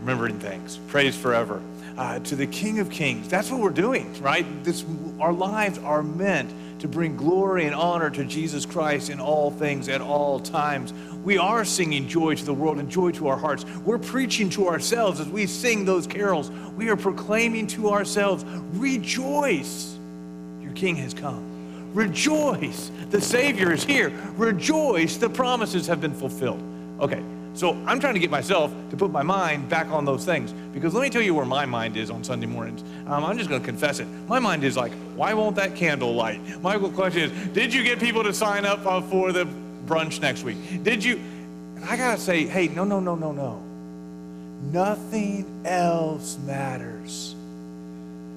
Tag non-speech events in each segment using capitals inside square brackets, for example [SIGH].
remembering things. Praise forever. Uh, to the King of Kings. That's what we're doing, right? This, our lives are meant to bring glory and honor to Jesus Christ in all things at all times. We are singing joy to the world and joy to our hearts. We're preaching to ourselves as we sing those carols. We are proclaiming to ourselves, rejoice, your King has come. Rejoice, the Savior is here. Rejoice, the promises have been fulfilled. Okay, so I'm trying to get myself to put my mind back on those things. Because let me tell you where my mind is on Sunday mornings. Um, I'm just going to confess it. My mind is like, why won't that candle light? My question is, did you get people to sign up uh, for the brunch next week? Did you? I got to say, hey, no, no, no, no, no. Nothing else matters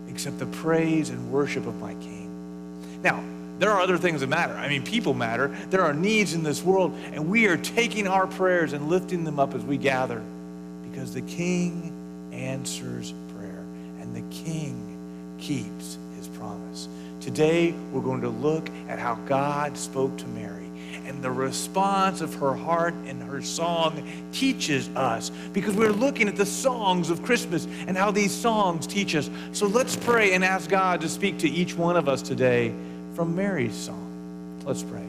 except the praise and worship of my King. Now, there are other things that matter. I mean, people matter. There are needs in this world, and we are taking our prayers and lifting them up as we gather because the King answers prayer and the King keeps his promise. Today, we're going to look at how God spoke to Mary. And the response of her heart and her song teaches us because we're looking at the songs of Christmas and how these songs teach us. So let's pray and ask God to speak to each one of us today from Mary's song. Let's pray.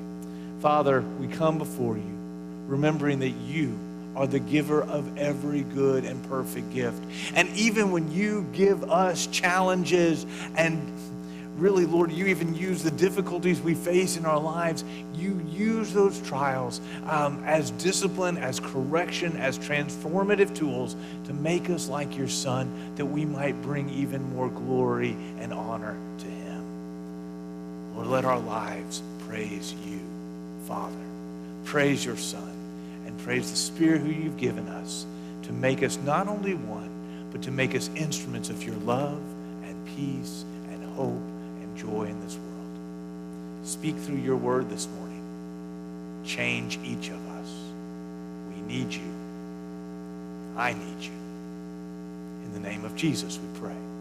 Father, we come before you, remembering that you are the giver of every good and perfect gift. And even when you give us challenges and really, Lord, you even use the difficulties we face in our lives. You use those trials um, as discipline, as correction, as transformative tools to make us like your Son, that we might bring even more glory and honor to Him. Lord, let our lives praise you, Father. Praise your Son, and praise the Spirit who you've given us to make us not only one, but to make us instruments of your love and peace and hope and joy in this world. Speak through your word this morning. Change each of us. We need you. I need you. In the name of Jesus, we pray.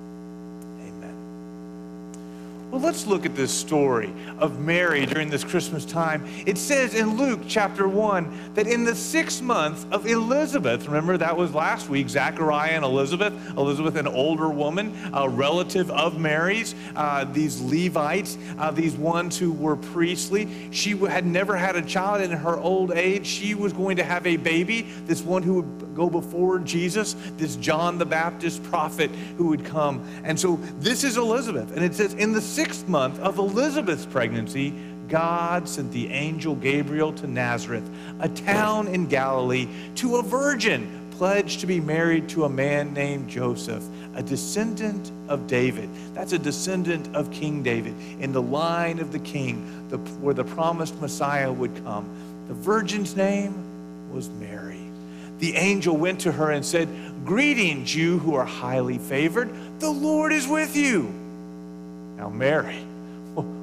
Well, let's look at this story of Mary during this Christmas time. It says in Luke chapter 1 that in the sixth month of Elizabeth, remember that was last week, Zachariah and Elizabeth, Elizabeth, an older woman, a relative of Mary's, uh, these Levites, uh, these ones who were priestly. She had never had a child in her old age. She was going to have a baby, this one who would go before Jesus, this John the Baptist prophet who would come. And so this is Elizabeth. And it says, in the sixth month of Elizabeth's pregnancy, God sent the angel Gabriel to Nazareth, a town in Galilee, to a virgin pledged to be married to a man named Joseph, a descendant of David. That's a descendant of King David in the line of the king, the, where the promised Messiah would come. The virgin's name was Mary. The angel went to her and said, Greetings, you who are highly favored. The Lord is with you. Now, Mary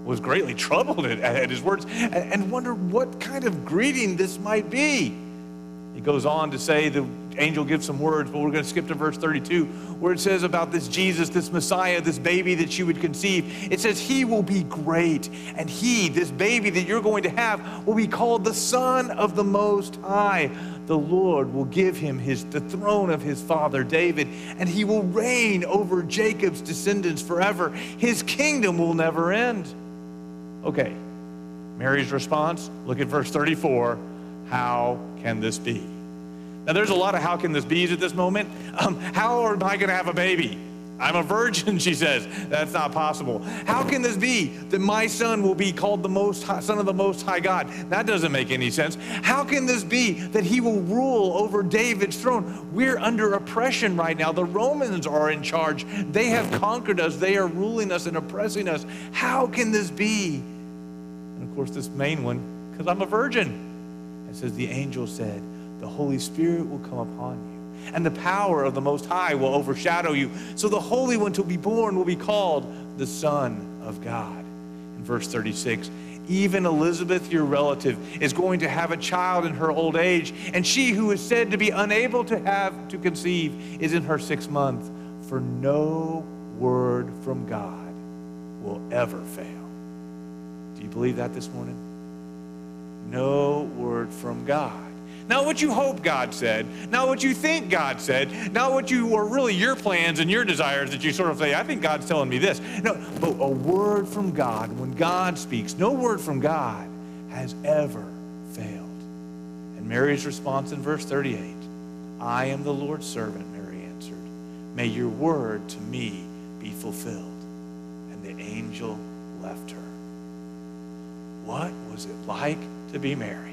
was greatly troubled at, his words and wondered what kind of greeting this might be. He goes on to say, the angel gives some words, but we're going to skip to verse 32, where it says about this Jesus, this Messiah, this baby that she would conceive. It says, He will be great, and He, this baby that you're going to have, will be called the Son of the Most High the Lord will give him his, the throne of his father David, and he will reign over Jacob's descendants forever. His kingdom will never end. Okay, Mary's response look at verse 34. How can this be? Now, there's a lot of how can this be's at this moment. Um, how am I going to have a baby? I'm a virgin, [LAUGHS] she says. That's not possible. How can this be that my son will be called the most high, son of the most high God? That doesn't make any sense. How can this be that he will rule over David's throne? We're under oppression right now. The Romans are in charge. They have conquered us. They are ruling us and oppressing us. How can this be? And of course, this main one, because I'm a virgin. It says the angel said, the Holy Spirit will come upon you and the power of the Most High will overshadow you. So the Holy One to be born will be called the Son of God. In verse 36, even Elizabeth, your relative, is going to have a child in her old age, and she who is said to be unable to have to conceive is in her sixth month, for no word from God will ever fail. Do you believe that this morning? No word from God. Not what you hope God said, not what you think God said, not what you or really your plans and your desires that you sort of say, I think God's telling me this. No, but a word from God, when God speaks, no word from God has ever failed. And Mary's response in verse 38 I am the Lord's servant, Mary answered. May your word to me be fulfilled. And the angel left her. What was it like to be Mary?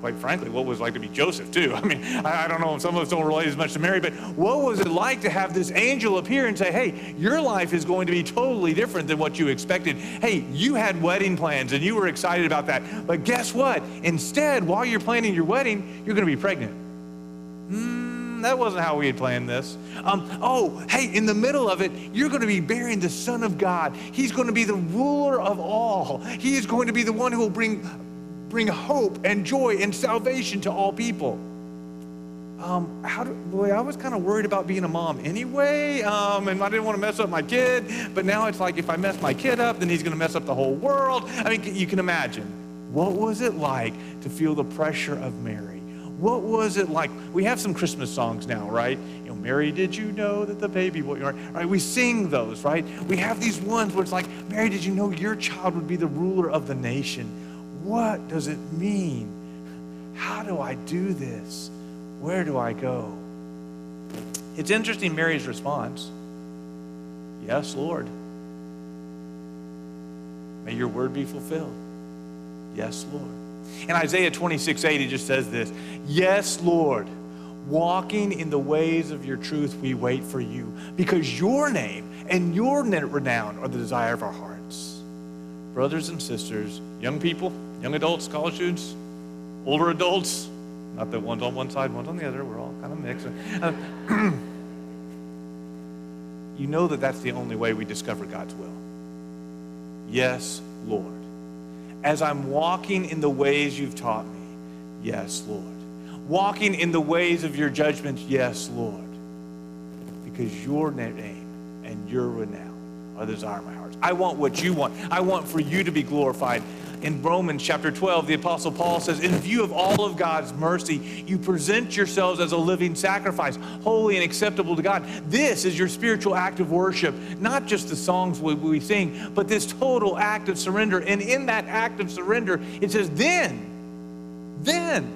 Quite frankly, what was like to be Joseph, too? [LAUGHS] I mean, I, I don't know, if some of us don't relate as much to Mary, but what was it like to have this angel appear and say, hey, your life is going to be totally different than what you expected? Hey, you had wedding plans and you were excited about that, but guess what? Instead, while you're planning your wedding, you're going to be pregnant. Mm, that wasn't how we had planned this. Um, oh, hey, in the middle of it, you're going to be bearing the Son of God. He's going to be the ruler of all. He is going to be the one who will bring bring hope and joy and salvation to all people. Um, how do, boy, I was kind of worried about being a mom anyway, um, and I didn't want to mess up my kid. But now it's like if I mess my kid up, then he's going to mess up the whole world. I mean, you can imagine. What was it like to feel the pressure of Mary? What was it like? We have some Christmas songs now, right? You know, Mary, did you know that the baby boy, right? We sing those, right? We have these ones where it's like, Mary, did you know your child would be the ruler of the nation? What does it mean? How do I do this? Where do I go? It's interesting, Mary's response Yes, Lord. May your word be fulfilled. Yes, Lord. In Isaiah 26 8, it just says this Yes, Lord. Walking in the ways of your truth, we wait for you because your name and your renown are the desire of our hearts. Brothers and sisters, young people, young adults, college students, older adults, not that one's on one side, one's on the other, we're all kind of mixed. Uh, [CLEARS THROAT] you know that that's the only way we discover God's will. Yes, Lord. As I'm walking in the ways you've taught me, yes, Lord. Walking in the ways of your judgments, yes, Lord. Because your name and your renown are the desire of my heart. I want what you want. I want for you to be glorified in Romans chapter 12, the Apostle Paul says, In view of all of God's mercy, you present yourselves as a living sacrifice, holy and acceptable to God. This is your spiritual act of worship, not just the songs we, we sing, but this total act of surrender. And in that act of surrender, it says, Then, then,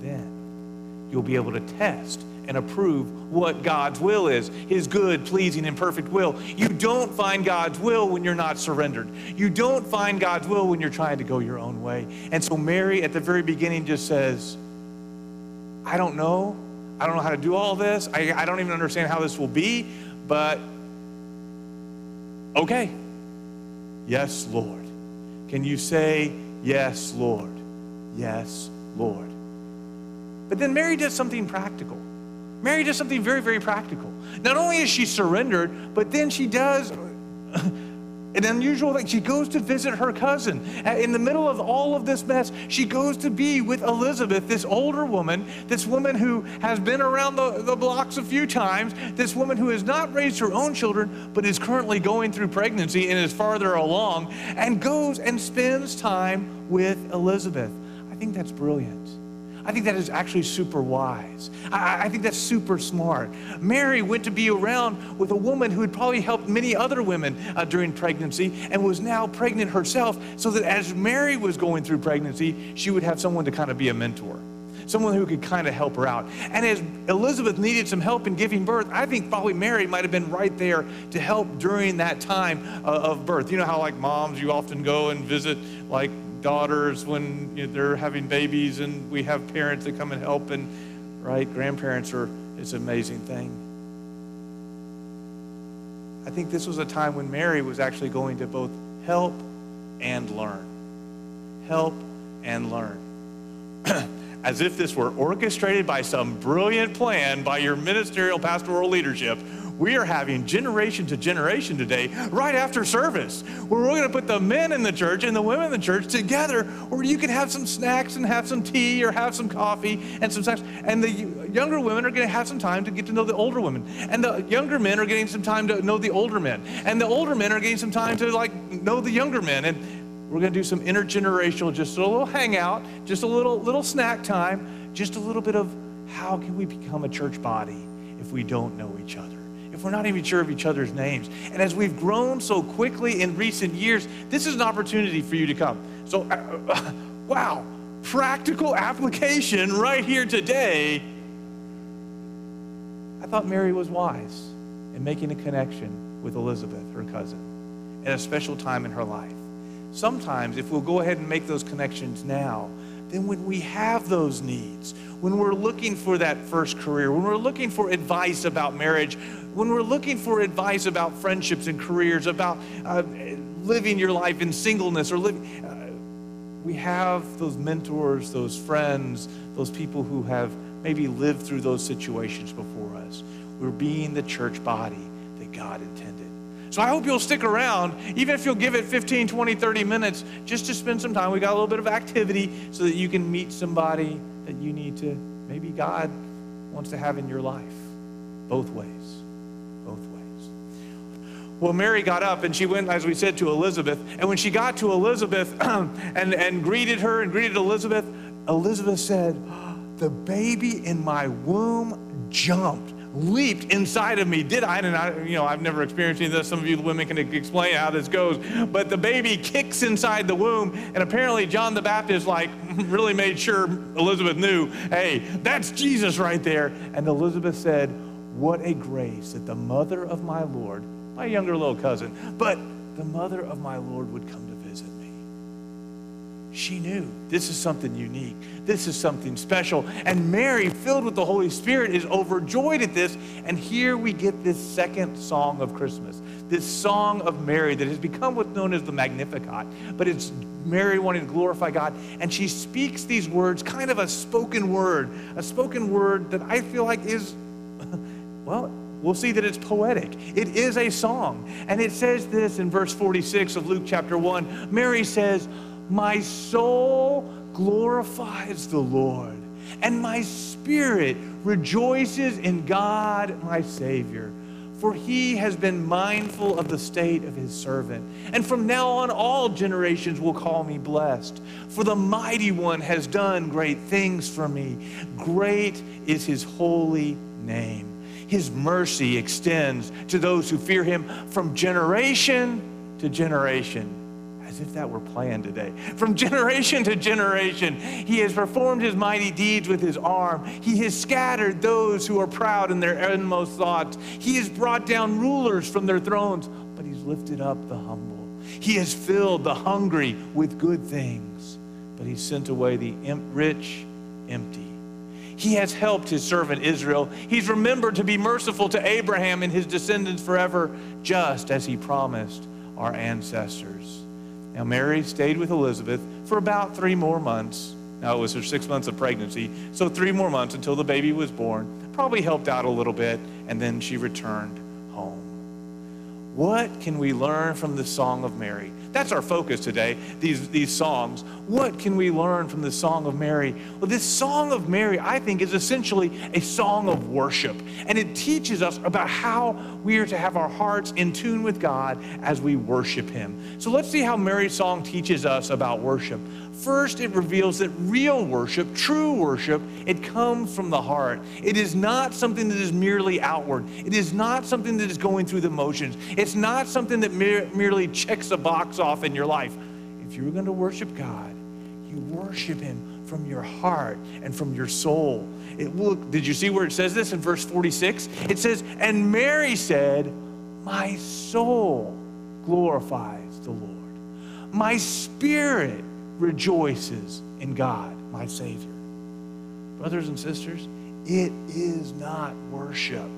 then you'll be able to test and approve what God's will is His good, pleasing, and perfect will. You don't find God's will when you're not surrendered. You don't find God's will when you're trying to go your own way. And so Mary at the very beginning just says, I don't know. I don't know how to do all this. I, I don't even understand how this will be, but okay. Yes, Lord. Can you say, Yes, Lord? Yes, Lord. But then Mary does something practical. Mary does something very, very practical. Not only is she surrendered, but then she does [LAUGHS] an unusual thing. She goes to visit her cousin. In the middle of all of this mess, she goes to be with Elizabeth, this older woman, this woman who has been around the, the blocks a few times, this woman who has not raised her own children, but is currently going through pregnancy and is farther along, and goes and spends time with Elizabeth. I think that's brilliant. I think that is actually super wise. I, I, think that's super smart. Mary went to be around with a woman who had probably helped many other women uh, during pregnancy and was now pregnant herself, so that as Mary was going through pregnancy, she would have someone to kind of be a mentor. Someone who could kind of help her out. And as Elizabeth needed some help in giving birth, I think probably Mary might have been right there to help during that time uh, of birth. You know how, like moms, you often go and visit like daughters when you know, they're having babies, and we have parents that come and help, and right, grandparents are, it's an amazing thing. I think this was a time when Mary was actually going to both help and learn. Help and learn. [CLEARS THROAT] As if this were orchestrated by some brilliant plan by your ministerial pastoral leadership, we are having generation to generation today, right after service, where we're going to put the men in the church and the women in the church together, where you can have some snacks and have some tea or have some coffee and some snacks. And the younger women are going to have some time to get to know the older women. And the younger men are getting some time to know the older men. And the older men are getting some time to like know the younger men. And we're going to do some intergenerational, just a little hangout, just a little little snack time, just a little bit of how can we become a church body if we don't know each other, if we're not even sure of each other's names. And as we've grown so quickly in recent years, this is an opportunity for you to come. So, uh, [LAUGHS] wow, practical application right here today. I thought Mary was wise in making a connection with Elizabeth, her cousin, at a special time in her life. Sometimes, if we'll go ahead and make those connections now, then when we have those needs, when we're looking for that first career, when we're looking for advice about marriage, when we're looking for advice about friendships and careers, about uh, living your life in singleness or living, uh, we have those mentors, those friends, those people who have maybe lived through those situations before us. We're being the church body that God intended. So I hope you'll stick around, even if you'll give it 15, 20, 30 minutes, just to spend some time. We got a little bit of activity so that you can meet somebody that you need to, maybe God wants to have in your life. Both ways. Well, Mary got up and she went, as we said, to Elizabeth. And when she got to Elizabeth [CLEARS THROAT] and, and greeted her and greeted Elizabeth, Elizabeth said, The baby in my womb jumped leaped inside of me. Did I? And I, you know, I've never experienced any of this. Some of you women can explain how this goes. But the baby kicks inside the womb, and apparently John the Baptist like [LAUGHS] really made sure Elizabeth knew, hey, that's Jesus right there. And Elizabeth said, what a grace that the mother of my Lord, my younger little cousin, but the mother of my Lord would come to visit me. she knew this is something unique. This is something special. And Mary, filled with the Holy Spirit, is overjoyed at this. And here we get this second song of Christmas, this song of Mary that has become what's known as the Magnificat. But it's Mary wanting to glorify God. And she speaks these words, kind of a spoken word, a spoken word that I feel like is, [LAUGHS] well, we'll see that it's poetic. It is a song. And it says this in verse 46 of Luke chapter 1. Mary says, my soul glorifies the Lord, and my spirit rejoices in God, my Savior. For he has been mindful of the state of his servant. And from now on, all generations will call me blessed. For the mighty one has done great things for me. Great is his holy name. His mercy extends to those who fear him from generation to generation as if that were planned today. From [LAUGHS] generation to generation, he has performed his mighty deeds with his arm. He has scattered those who are proud in their inmost thoughts. He has brought down rulers from their thrones, but he's lifted up the humble. He has filled the hungry with good things, but he's sent away the rich empty. He has helped his servant Israel. He's remembered to be merciful to Abraham and his descendants forever, just as he promised our ancestors. Now, Mary stayed with Elizabeth for about three more months. Now, it was her six months of pregnancy, so three more months until the baby was born. Probably helped out a little bit, and then she returned home. What can we learn from the Song of Mary? That's our focus today, these, these songs. What can we learn from the Song of Mary? Well, this Song of Mary, I think, is essentially a song of worship. And it teaches us about how we are to have our hearts in tune with God as we worship Him. So let's see how Mary's song teaches us about worship. First, it reveals that real worship, true worship, it comes from the heart. It is not something that is merely outward. It is not something that is going through the motions. It's not something that mer- merely checks a box off in your life. If you're going to worship God, you worship Him from your heart and from your soul. It look, did you see where it says this in verse 46? It says, And Mary said, My soul glorifies the Lord. My spirit rejoices in God, my Savior. Brothers and sisters, it is not worship.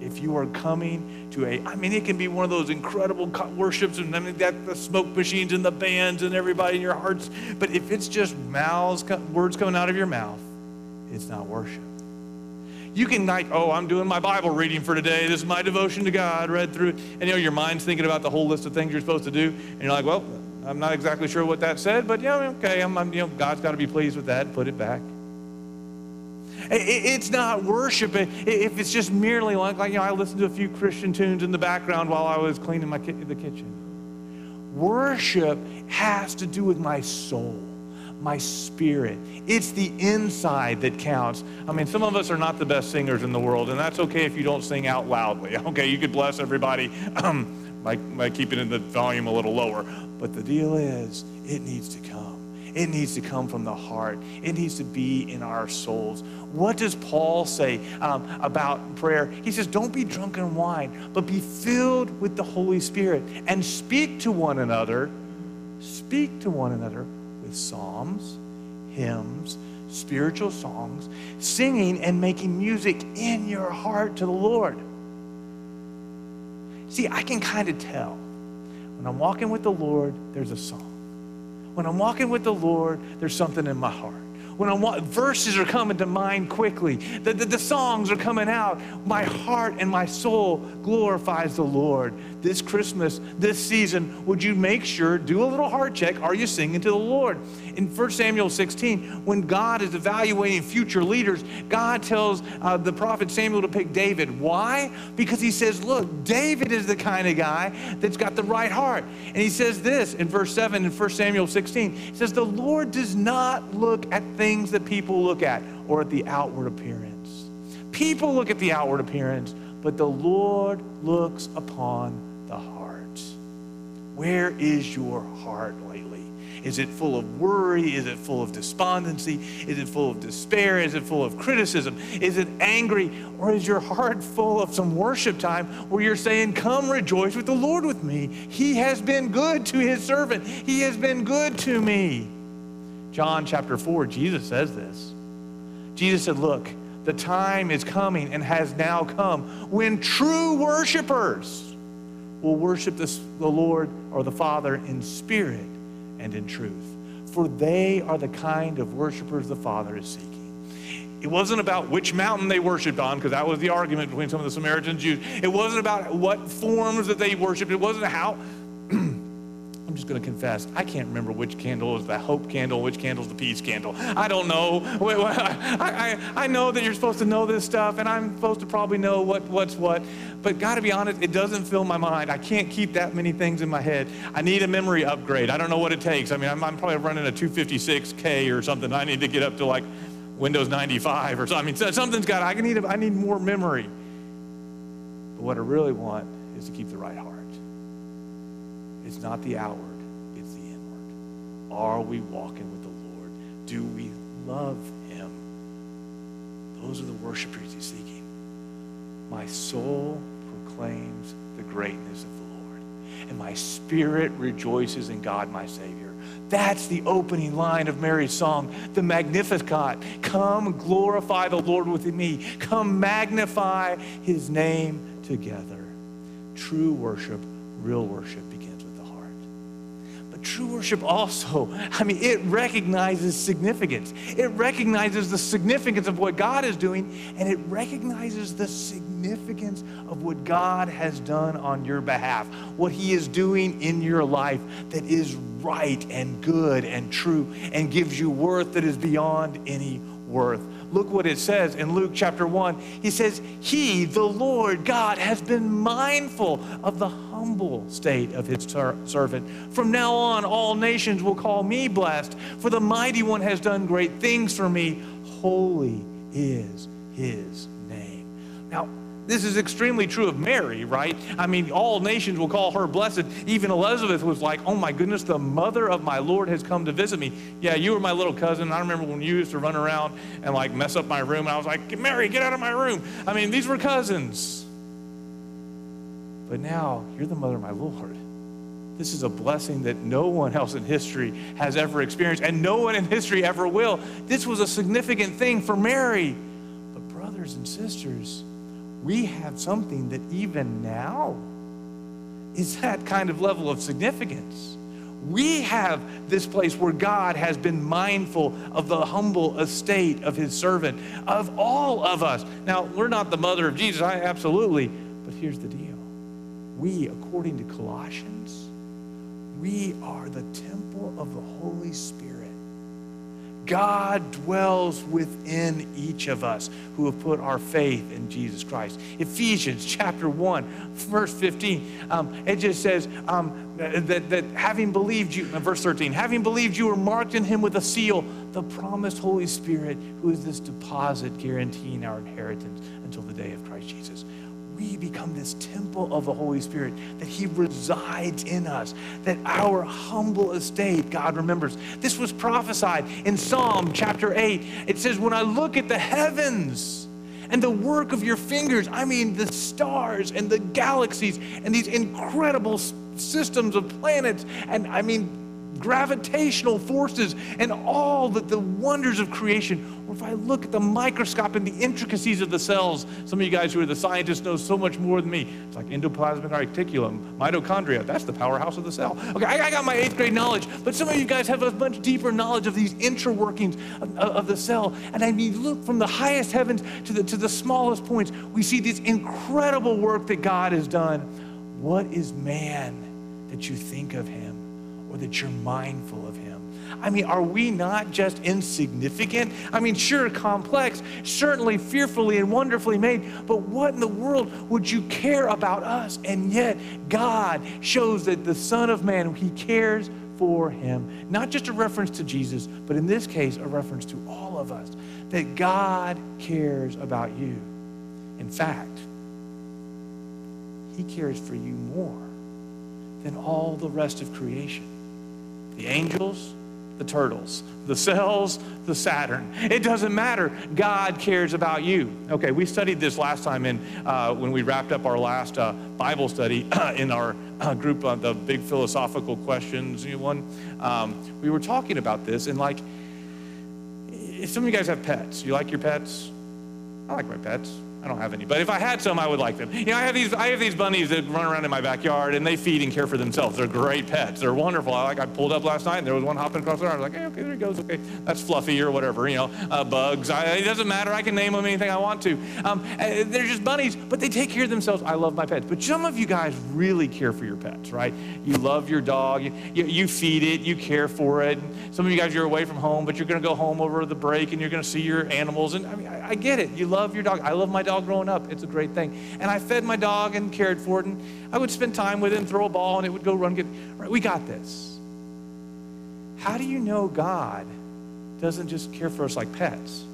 If you are coming to a, I mean, it can be one of those incredible worships, and I mean, that the smoke machines and the bands and everybody in your hearts. But if it's just mouths, words coming out of your mouth, it's not worship. You can like, oh, I'm doing my Bible reading for today. This is my devotion to God. Read through and you know your mind's thinking about the whole list of things you're supposed to do, and you're like, well, I'm not exactly sure what that said, but yeah, okay, I'm, I'm you know, God's got to be pleased with that. Put it back. It's not worship if it's just merely like, like, you know, I listened to a few Christian tunes in the background while I was cleaning my ki- the kitchen. Worship has to do with my soul my spirit. It's the inside that counts. I mean, some of us are not the best singers in the world, and that's okay if you don't sing out loudly. [LAUGHS] Okay, you could bless everybody um, by, by keeping the volume a little lower. But the deal is, it needs to come. It needs to come from the heart. It needs to be in our souls. What does Paul say um, about prayer? He says, Don't be drunk in wine, but be filled with the Holy Spirit and speak to one another. Speak to one another with psalms, hymns, spiritual songs, singing and making music in your heart to the Lord. See, I can kind of tell when I'm walking with the Lord, there's a song. When I'm walking with the Lord, there's something in my heart when I'm, verses are coming to mind quickly, the, the, the songs are coming out, my heart and my soul glorifies the Lord. This Christmas, this season, would you make sure, do a little heart check, are you singing to the Lord? In 1 Samuel 16, when God is evaluating future leaders, God tells uh, the prophet Samuel to pick David. Why? Because he says, look, David is the kind of guy that's got the right heart. And he says this in verse 7 in 1 Samuel 16. He says, the Lord does not look at things things that people look at or at the outward appearance. People look at the outward appearance, but the Lord looks upon the heart. Where is your heart lately? Is it full of worry? Is it full of despondency? Is it full of despair? Is it full of criticism? Is it angry? Or is your heart full of some worship time where you're saying, Come rejoice with the Lord with me? He has been good to his servant, he has been good to me. John chapter 4, Jesus says this. Jesus said, Look, the time is coming and has now come when true worshipers will worship the Lord or the Father in spirit and in truth. For they are the kind of worshipers the Father is seeking. It wasn't about which mountain they worshiped on, because that was the argument between some of the Samaritan Jews. It wasn't about what forms that they worshiped. It wasn't how just going to confess, I can't remember which candle is the hope candle, which candle is the peace candle. I don't know. I, I, I know that you're supposed to know this stuff, and I'm supposed to probably know what, what's what. But got to be honest, it doesn't fill my mind. I can't keep that many things in my head. I need a memory upgrade. I don't know what it takes. I mean, I'm, I'm probably running a 256K or something. I need to get up to like Windows 95 or something. I mean, something's got, I need, I need more memory. But what I really want is to keep the right heart. It's not the outward, it's the inward. Are we walking with the Lord? Do we love Him? Those are the worshipers He's seeking. My soul proclaims the greatness of the Lord, and my spirit rejoices in God, my Savior. That's the opening line of Mary's song, the Magnificat. Come glorify the Lord within me. Come magnify his name together. True worship, real worship true worship also, I mean, it recognizes significance. It recognizes the significance of what God is doing, and it recognizes the significance of what God has done on your behalf, what He is doing in your life that is right and good and true and gives you worth that is beyond any worth. Look what it says in Luke chapter 1. He says, He, the Lord God, has been mindful of the humble state of his ser- servant. From now on, all nations will call me blessed, for the mighty one has done great things for me. Holy is his name. Now, this is extremely true of Mary, right? I mean, all nations will call her blessed. Even Elizabeth was like, oh my goodness, the mother of my Lord has come to visit me. Yeah, you were my little cousin. I remember when you used to run around and like mess up my room. And I was like, Mary, get out of my room. I mean, these were cousins. But now you're the mother of my Lord. This is a blessing that no one else in history has ever experienced, and no one in history ever will. This was a significant thing for Mary. But, brothers and sisters, we have something that even now is that kind of level of significance. We have this place where God has been mindful of the humble estate of his servant, of all of us. Now, we're not the mother of Jesus, I absolutely, but here's the deal we, according to Colossians, we are the temple of the Holy Spirit. God dwells within each of us who have put our faith in Jesus Christ. Ephesians chapter 1, verse 15, um, it just says um, that, that having believed you, uh, verse 13, having believed you were marked in him with a seal, the promised Holy Spirit, who is this deposit guaranteeing our inheritance until the day of Christ Jesus we become this temple of the Holy Spirit, that He resides in us, that our humble estate, God remembers. This was prophesied in Psalm chapter 8. It says, When I look at the heavens, and the work of your fingers. I mean, the stars and the galaxies and these incredible systems of planets. And I mean, gravitational forces and all the, the wonders of creation, or if I look at the microscope and the intricacies of the cells, some of you guys who are the scientists know so much more than me. It's like endoplasmic reticulum, mitochondria, that's the powerhouse of the cell. Okay, I, I got my eighth grade knowledge, but some of you guys have a much deeper knowledge of these intraworkings of, of the cell. And I mean, look from the highest heavens to the, to the smallest points, we see this incredible work that God has done. What is man that you think of him? Or that you're mindful of him. I mean, are we not just insignificant? I mean, sure, complex, certainly fearfully and wonderfully made, but what in the world would you care about us? And yet, God shows that the Son of Man, He cares for him. Not just a reference to Jesus, but in this case, a reference to all of us. That God cares about you. In fact, He cares for you more than all the rest of creation the angels, the turtles, the cells, the Saturn. It doesn't matter. God cares about you. Okay, we studied this last time in uh, when we wrapped up our last uh, Bible study [CLEARS THROAT] in our uh, group on the big philosophical questions you know, one. Um, we were talking about this and like, some of you guys have pets. You like your pets? I like my pets. I don't have any, but if I had some, I would like them. You know, I have these, I have these bunnies that run around in my backyard, and they feed and care for themselves. They're great pets. They're wonderful. I like, I pulled up last night, and there was one hopping across the yard. I was like, hey, okay, there he goes. Okay, that's Fluffy or whatever. You know, uh, bugs. I, it doesn't matter. I can name them anything I want to. Um, uh, they're just bunnies, but they take care of themselves. I love my pets, but some of you guys really care for your pets, right? You love your dog. You, you, you feed it. You care for it. Some of you guys, you're away from home, but you're going to go home over the break, and you're going to see your animals. And I mean, I, I get it. You love your dog. I love my dog growing up. It's a great thing. And I fed my dog and cared for it, and I would spend time with it and throw a ball, and it would go run. Get right, we got this. How do you know God doesn't just care for us like pets?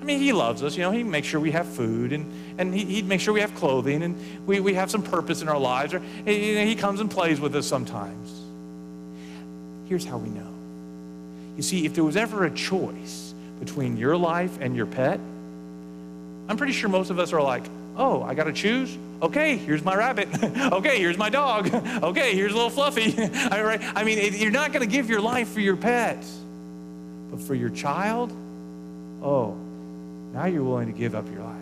I mean, He loves us. You know, He makes sure we have food, and, and he, He'd make sure we have clothing, and we, we have some purpose in our lives. Or he, he comes and plays with us sometimes. Here's how we know. You see, if there was ever a choice between your life and your pet, I'm pretty sure most of us are like, oh, I got to choose? Okay, here's my rabbit. [LAUGHS] okay, here's my dog. [LAUGHS] okay, here's a little Fluffy. [LAUGHS] All right? I mean, it, you're not going to give your life for your pet. But for your child, oh, now you're willing to give up your life.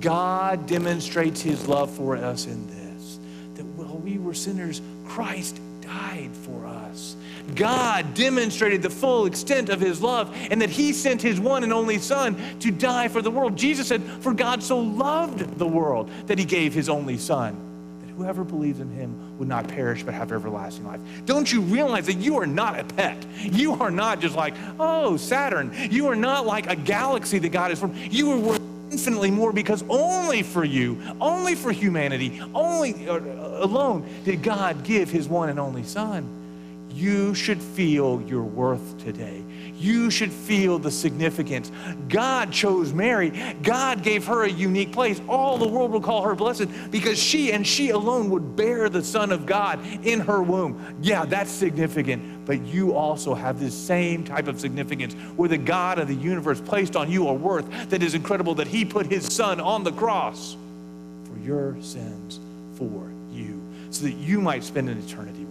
God demonstrates his love for us in this that while we were sinners, Christ died for us. God demonstrated the full extent of his love and that he sent his one and only Son to die for the world. Jesus said, For God so loved the world that he gave his only Son, that whoever believes in him would not perish but have everlasting life. Don't you realize that you are not a pet? You are not just like, oh, Saturn. You are not like a galaxy that God is from. You are infinitely more because only for you, only for humanity, only uh, alone did God give his one and only Son you should feel your worth today. You should feel the significance. God chose Mary. God gave her a unique place. All the world will call her blessed because she and she alone would bear the Son of God in her womb. Yeah, that's significant. But you also have this same type of significance where the God of the universe placed on you a worth that is incredible that He put His Son on the cross for your sins for you so that you might spend an eternity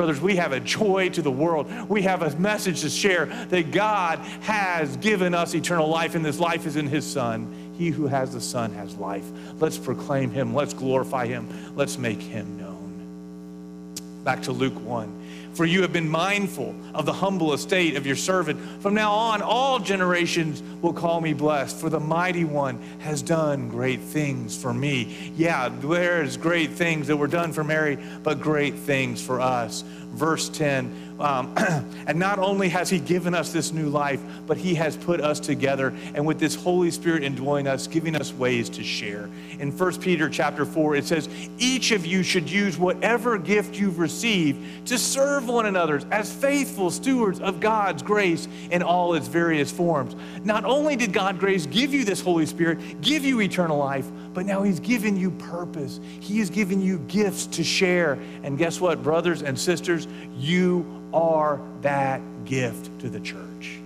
Brothers, we have a joy to the world. We have a message to share that God has given us eternal life, and this life is in His Son. He who has the Son has life. Let's proclaim Him. Let's glorify Him. Let's make Him known. Back to Luke 1. For you have been mindful of the humble estate of your servant. From now on, all generations will call me blessed, for the mighty one has done great things for me. Yeah, there's great things that were done for Mary, but great things for us. Verse 10. Um, [CLEARS THROAT] and not only has He given us this new life, but He has put us together, and with this Holy Spirit indwelling us, giving us ways to share. In 1 Peter chapter 4, it says, Each of you should use whatever gift you've received to serve one another as faithful stewards of God's grace in all its various forms. Not only did God grace give you this Holy Spirit, give you eternal life, but now He's given you purpose. He has given you gifts to share. And guess what, brothers and sisters? You are that gift to the church.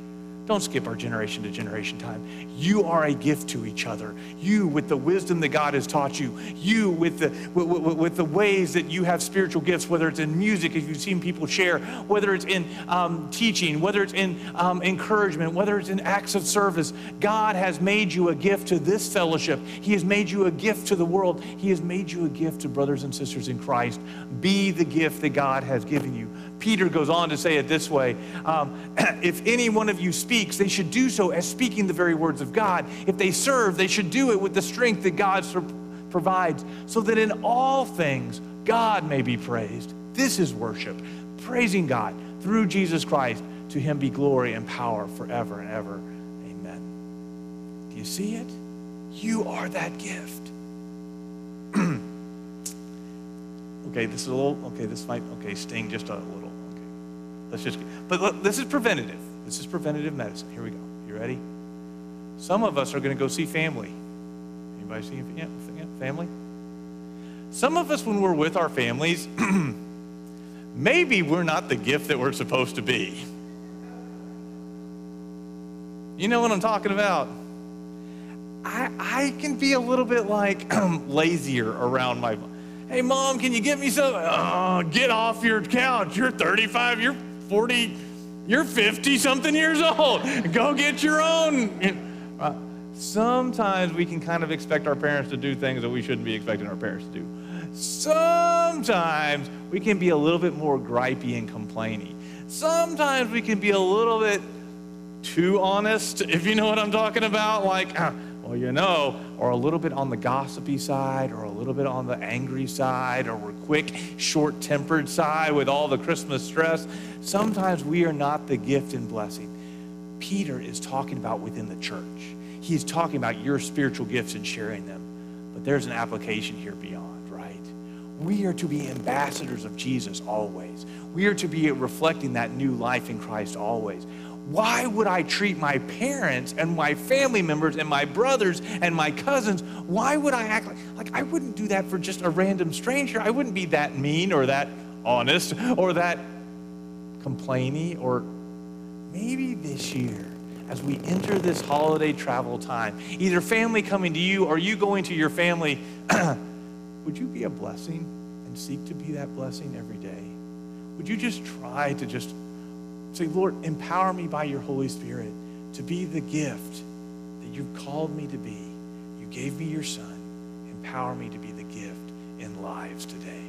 Don't skip our generation to generation time. You are a gift to each other. You, with the wisdom that God has taught you, you, with the, with, with, with the ways that you have spiritual gifts, whether it's in music, if you've seen people share, whether it's in um, teaching, whether it's in um, encouragement, whether it's in acts of service, God has made you a gift to this fellowship. He has made you a gift to the world. He has made you a gift to brothers and sisters in Christ. Be the gift that God has given you. Peter goes on to say it this way um, [CLEARS THROAT] If any one of you speaks, they should do so as speaking the very words of God. If they serve, they should do it with the strength that God provides, so that in all things God may be praised. This is worship, praising God through Jesus Christ. To him be glory and power forever and ever. Amen. Do you see it? You are that gift. Okay, this is a little, okay, this might, okay, sting just a little. Okay, let's just, but look, this is preventative. This is preventative medicine. Here we go. You ready? Some of us are going to go see family. Anybody see family? Some of us, when we're with our families, [CLEARS THROAT] maybe we're not the gift that we're supposed to be. You know what I'm talking about? I, I can be a little bit like [CLEARS THROAT] lazier around my. Hey, mom, can you get me some? Oh, get off your couch. You're 35. You're 40, you're 50 something years old. Go get your own. Uh, sometimes we can kind of expect our parents to do things that we shouldn't be expecting our parents to do. Sometimes we can be a little bit more gripey and complaining. Sometimes we can be a little bit too honest, if you know what I'm talking about. Like, uh, well, you know, or a little bit on the gossipy side, or a little bit on the angry side, or we're quick, short tempered side with all the Christmas stress. Sometimes we are not the gift and blessing. Peter is talking about within the church. He's talking about your spiritual gifts and sharing them. But there's an application here beyond, right? We are to be ambassadors of Jesus always. We are to be reflecting that new life in Christ always why would I treat my parents and my family members and my brothers and my cousins? Why would I act like, like I wouldn't do that for just a random stranger? I wouldn't be that mean or that honest or that complaining or maybe this year as we enter this holiday travel time, either family coming to you or you going to your family, [CLEARS THROAT] would you be a blessing and seek to be that blessing every day? Would you just try to just Say, Lord, empower me by your Holy Spirit to be the gift that you've called me to be. You gave me your son. Empower me to be the gift in lives today.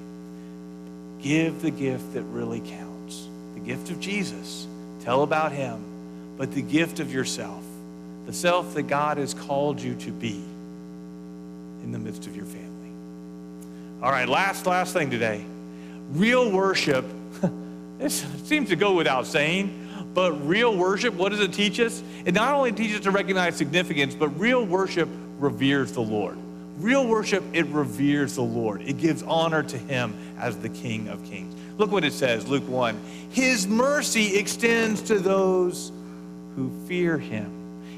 Give the gift that really counts the gift of Jesus. Tell about him, but the gift of yourself, the self that God has called you to be in the midst of your family. All right, last, last thing today. Real worship [LAUGHS] this seems to go without saying, but real worship, what does it teach us? It not only teaches us to recognize significance, but real worship reveres the Lord. Real worship, it reveres the Lord. It gives honor to him as the King of Kings. Look what it says, Luke 1. His mercy extends to those who fear him.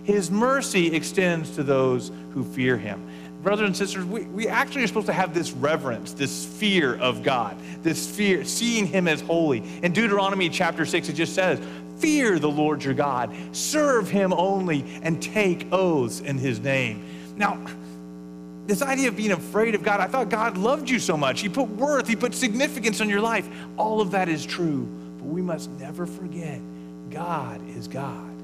His mercy extends to those who fear him brothers and sisters, we, we actually are supposed to have this reverence, this fear of God, this fear, seeing Him as holy. In Deuteronomy chapter 6, it just says, Fear the Lord your God, serve Him only, and take oaths in His name. Now, this idea of being afraid of God, I thought God loved you so much. He put worth, He put significance on your life. All of that is true, but we must never forget God is God.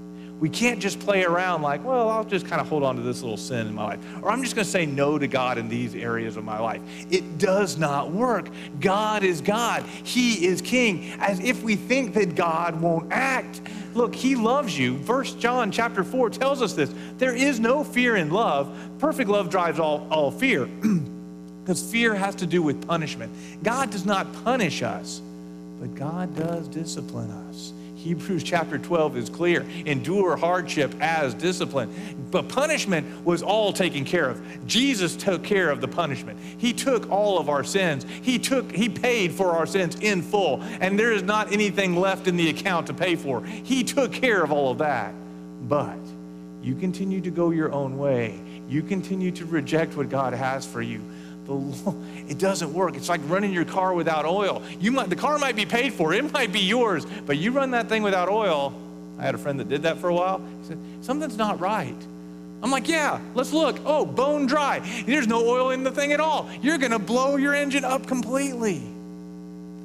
We can't just play around like, well, I'll just kind of hold on to this little sin in my life. Or I'm just going to say no to God in these areas of my life. It does not work. God is God, He is King. As if we think that God won't act. Look, He loves you. First John chapter 4 tells us this. There is no fear in love. Perfect love drives all, all fear. [CLEARS THROAT] because fear has to do with punishment. God does not punish us, but God does discipline us. Hebrews chapter 12 is clear. Endure hardship as discipline. But punishment was all taken care of. Jesus took care of the punishment. He took all of our sins. He took he paid for our sins in full, and there is not anything left in the account to pay for. He took care of all of that. But you continue to go your own way. You continue to reject what God has for you [LAUGHS] the, it doesn't work. It's like running your car without oil. You might, the car might be paid for, it might be yours, but you run that thing without oil. I had a friend that did that for a while. He said, Something's not right. I'm like, Yeah, let's look. Oh, bone dry. There's no oil in the thing at all. You're going to blow your engine up completely.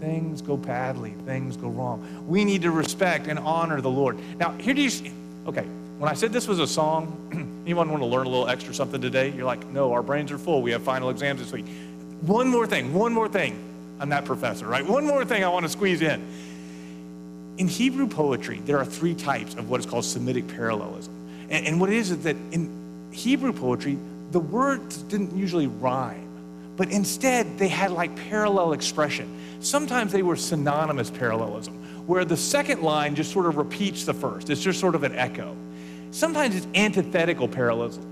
Things go badly, things go wrong. We need to respect and honor the Lord. Now, here do you okay, when I said this was a song, [CLEARS THROAT] anyone want to learn a little extra something today? You're like, no, our brains are full. We have final exams this week. One more thing, one more thing. I'm that professor, right? One more thing I want to squeeze in. In Hebrew poetry, there are three types of what is called Semitic parallelism. And, and what it is is that in Hebrew poetry, the words didn't usually rhyme, but instead they had like parallel expression. Sometimes they were synonymous parallelism, where the second line just sort of repeats the first. It's just sort of an echo. Sometimes it's antithetical parallelism,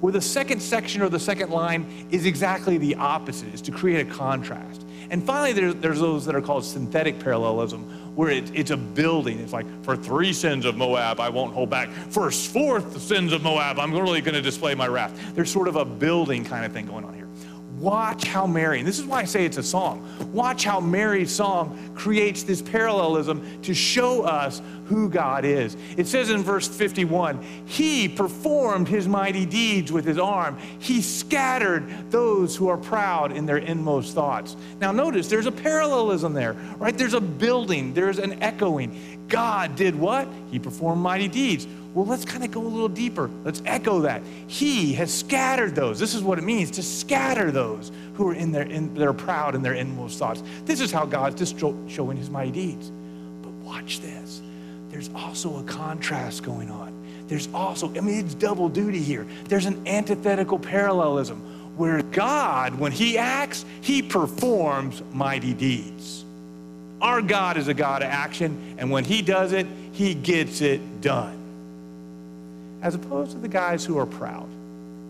where the second section or the second line is exactly the opposite, is to create a contrast. And finally, there's, there's those that are called synthetic parallelism, where it, it's a building. It's like, for three sins of Moab, I won't hold back. For fourth sins of Moab, I'm really going to display my wrath. There's sort of a building kind of thing going on. Watch how Mary, and this is why I say it's a song, watch how Mary's song creates this parallelism to show us who God is. It says in verse 51 He performed his mighty deeds with his arm, he scattered those who are proud in their inmost thoughts. Now, notice there's a parallelism there, right? There's a building, there's an echoing. God did what? He performed mighty deeds. Well, let's kind of go a little deeper. Let's echo that. He has scattered those. This is what it means to scatter those who are in their in, they're proud in their inmost thoughts. This is how God's just showing his mighty deeds. But watch this. There's also a contrast going on. There's also, I mean, it's double duty here. There's an antithetical parallelism where God, when he acts, he performs mighty deeds. Our God is a God of action, and when he does it, he gets it done as opposed to the guys who are proud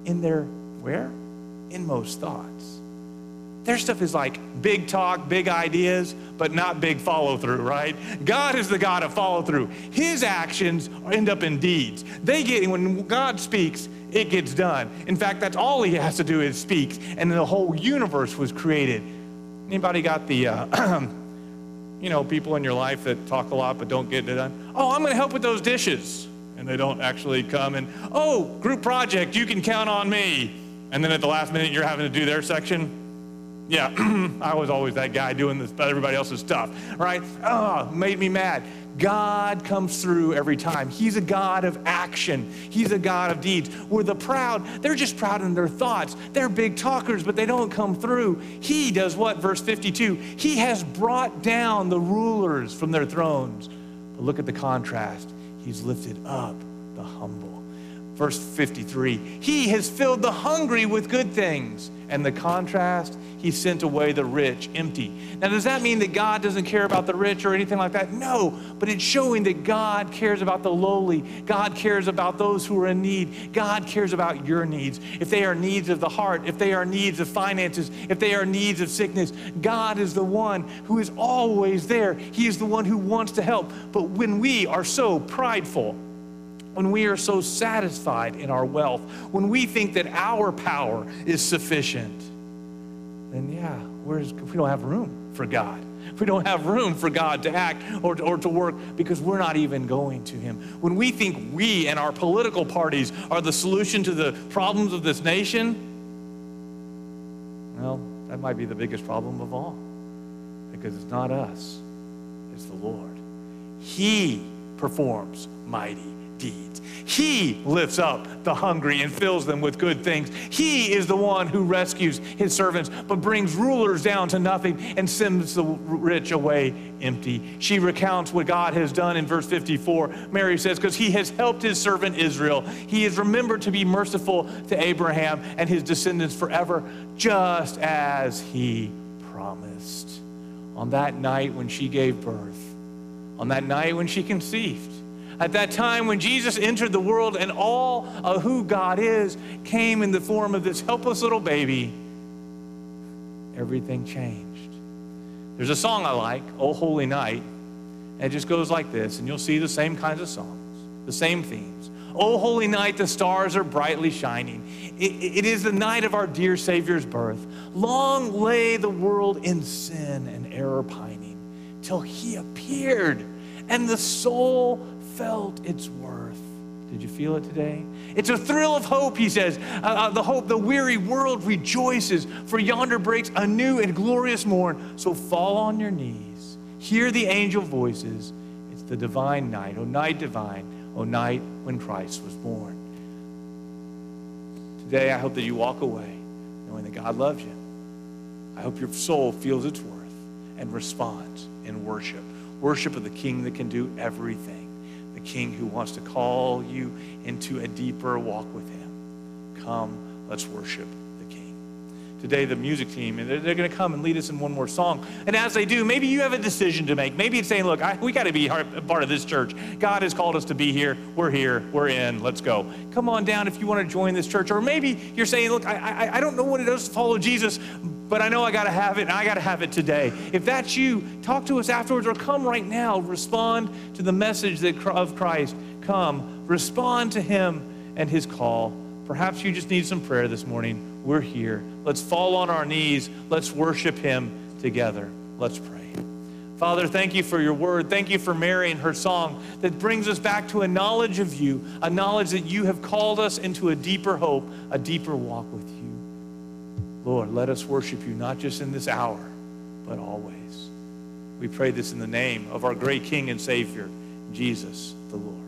in their where? Inmost thoughts. Their stuff is like big talk, big ideas, but not big follow through, right? God is the God of follow through. His actions end up in deeds. They get, when God speaks, it gets done. In fact, that's all he has to do is speak, and the whole universe was created. Anybody got the, uh, [CLEARS THROAT] you know, people in your life that talk a lot but don't get it done? Oh, I'm going to help with those dishes and they don't actually come and, oh, group project, you can count on me. And then at the last minute, you're having to do their section. Yeah, [CLEARS THROAT] I was always that guy doing this, everybody else's stuff, right? Oh, made me mad. God comes through every time. He's a God of action. He's a God of deeds. Where the proud, they're just proud in their thoughts. They're big talkers, but they don't come through. He does what? Verse 52 He has brought down the rulers from their thrones. But look at the contrast. He's lifted up the humble. Verse 53 He has filled the hungry with good things. And the contrast, he sent away the rich empty. Now, does that mean that God doesn't care about the rich or anything like that? No, but it's showing that God cares about the lowly. God cares about those who are in need. God cares about your needs. If they are needs of the heart, if they are needs of finances, if they are needs of sickness, God is the one who is always there. He is the one who wants to help. But when we are so prideful, when we are so satisfied in our wealth, when we think that our power is sufficient, then yeah, we don't have room for God. We don't have room for God to act or, or to work because we're not even going to Him. When we think we and our political parties are the solution to the problems of this nation, well, that might be the biggest problem of all because it's not us, it's the Lord. He performs mighty deeds. He lifts up the hungry and fills them with good things. He is the one who rescues his servants, but brings rulers down to nothing and sends the rich away empty. She recounts what God has done in verse 54. Mary says, Because he has helped his servant Israel, he has remembered to be merciful to Abraham and his descendants forever, just as he promised. on that night when she gave birth, on that night when she conceived. At that time when Jesus entered the world and all of who God is came in the form of this helpless little baby, everything changed. There's a song I like, Oh Holy Night, and it just goes like this, and you'll see the same kinds of songs, the same themes. Oh, holy night, the stars are brightly shining. It, it is the night of our dear Savior's birth. Long lay the world in sin and error pining till he appeared and the soul felt its worth. Did you feel it today? It's a thrill of hope, he says. Uh, uh, the hope, the weary world rejoices, for yonder breaks a new and glorious morn. So fall on your knees, hear the angel voices. It's the divine night, oh, night divine, oh, night when Christ was born. Today, I hope that you walk away knowing that God loves you. I hope your soul feels its worth and responds in worship worship of the King that can do everything, King who wants to call you into a deeper walk with Him. Come, let's worship the King. today, the music team, and they're, they're going to come and lead us in one more song. And as they do, maybe you have a decision to make. Maybe it's saying, look, I, we got to be part of this church. God has called us to be here. We're here. We're in. Let's go. Come on down if you want to join this church. Or maybe you're saying, look, I, I, I don't know what it is to follow Jesus, but I know I got to have it, and I got to have it today. If that's you, talk to us afterwards or come right now. Respond to the message of Christ. Come, respond to him and his call. Perhaps you just need some prayer this morning. We're here. Let's fall on our knees. Let's worship him together. Let's pray. Father, thank you for your word. Thank you for Mary and her song that brings us back to a knowledge of you, a knowledge that you have called us into a deeper hope, a deeper walk with you. Lord, let us worship you not just in this hour, but always. We pray this in the name of our great King and Savior, Jesus the Lord.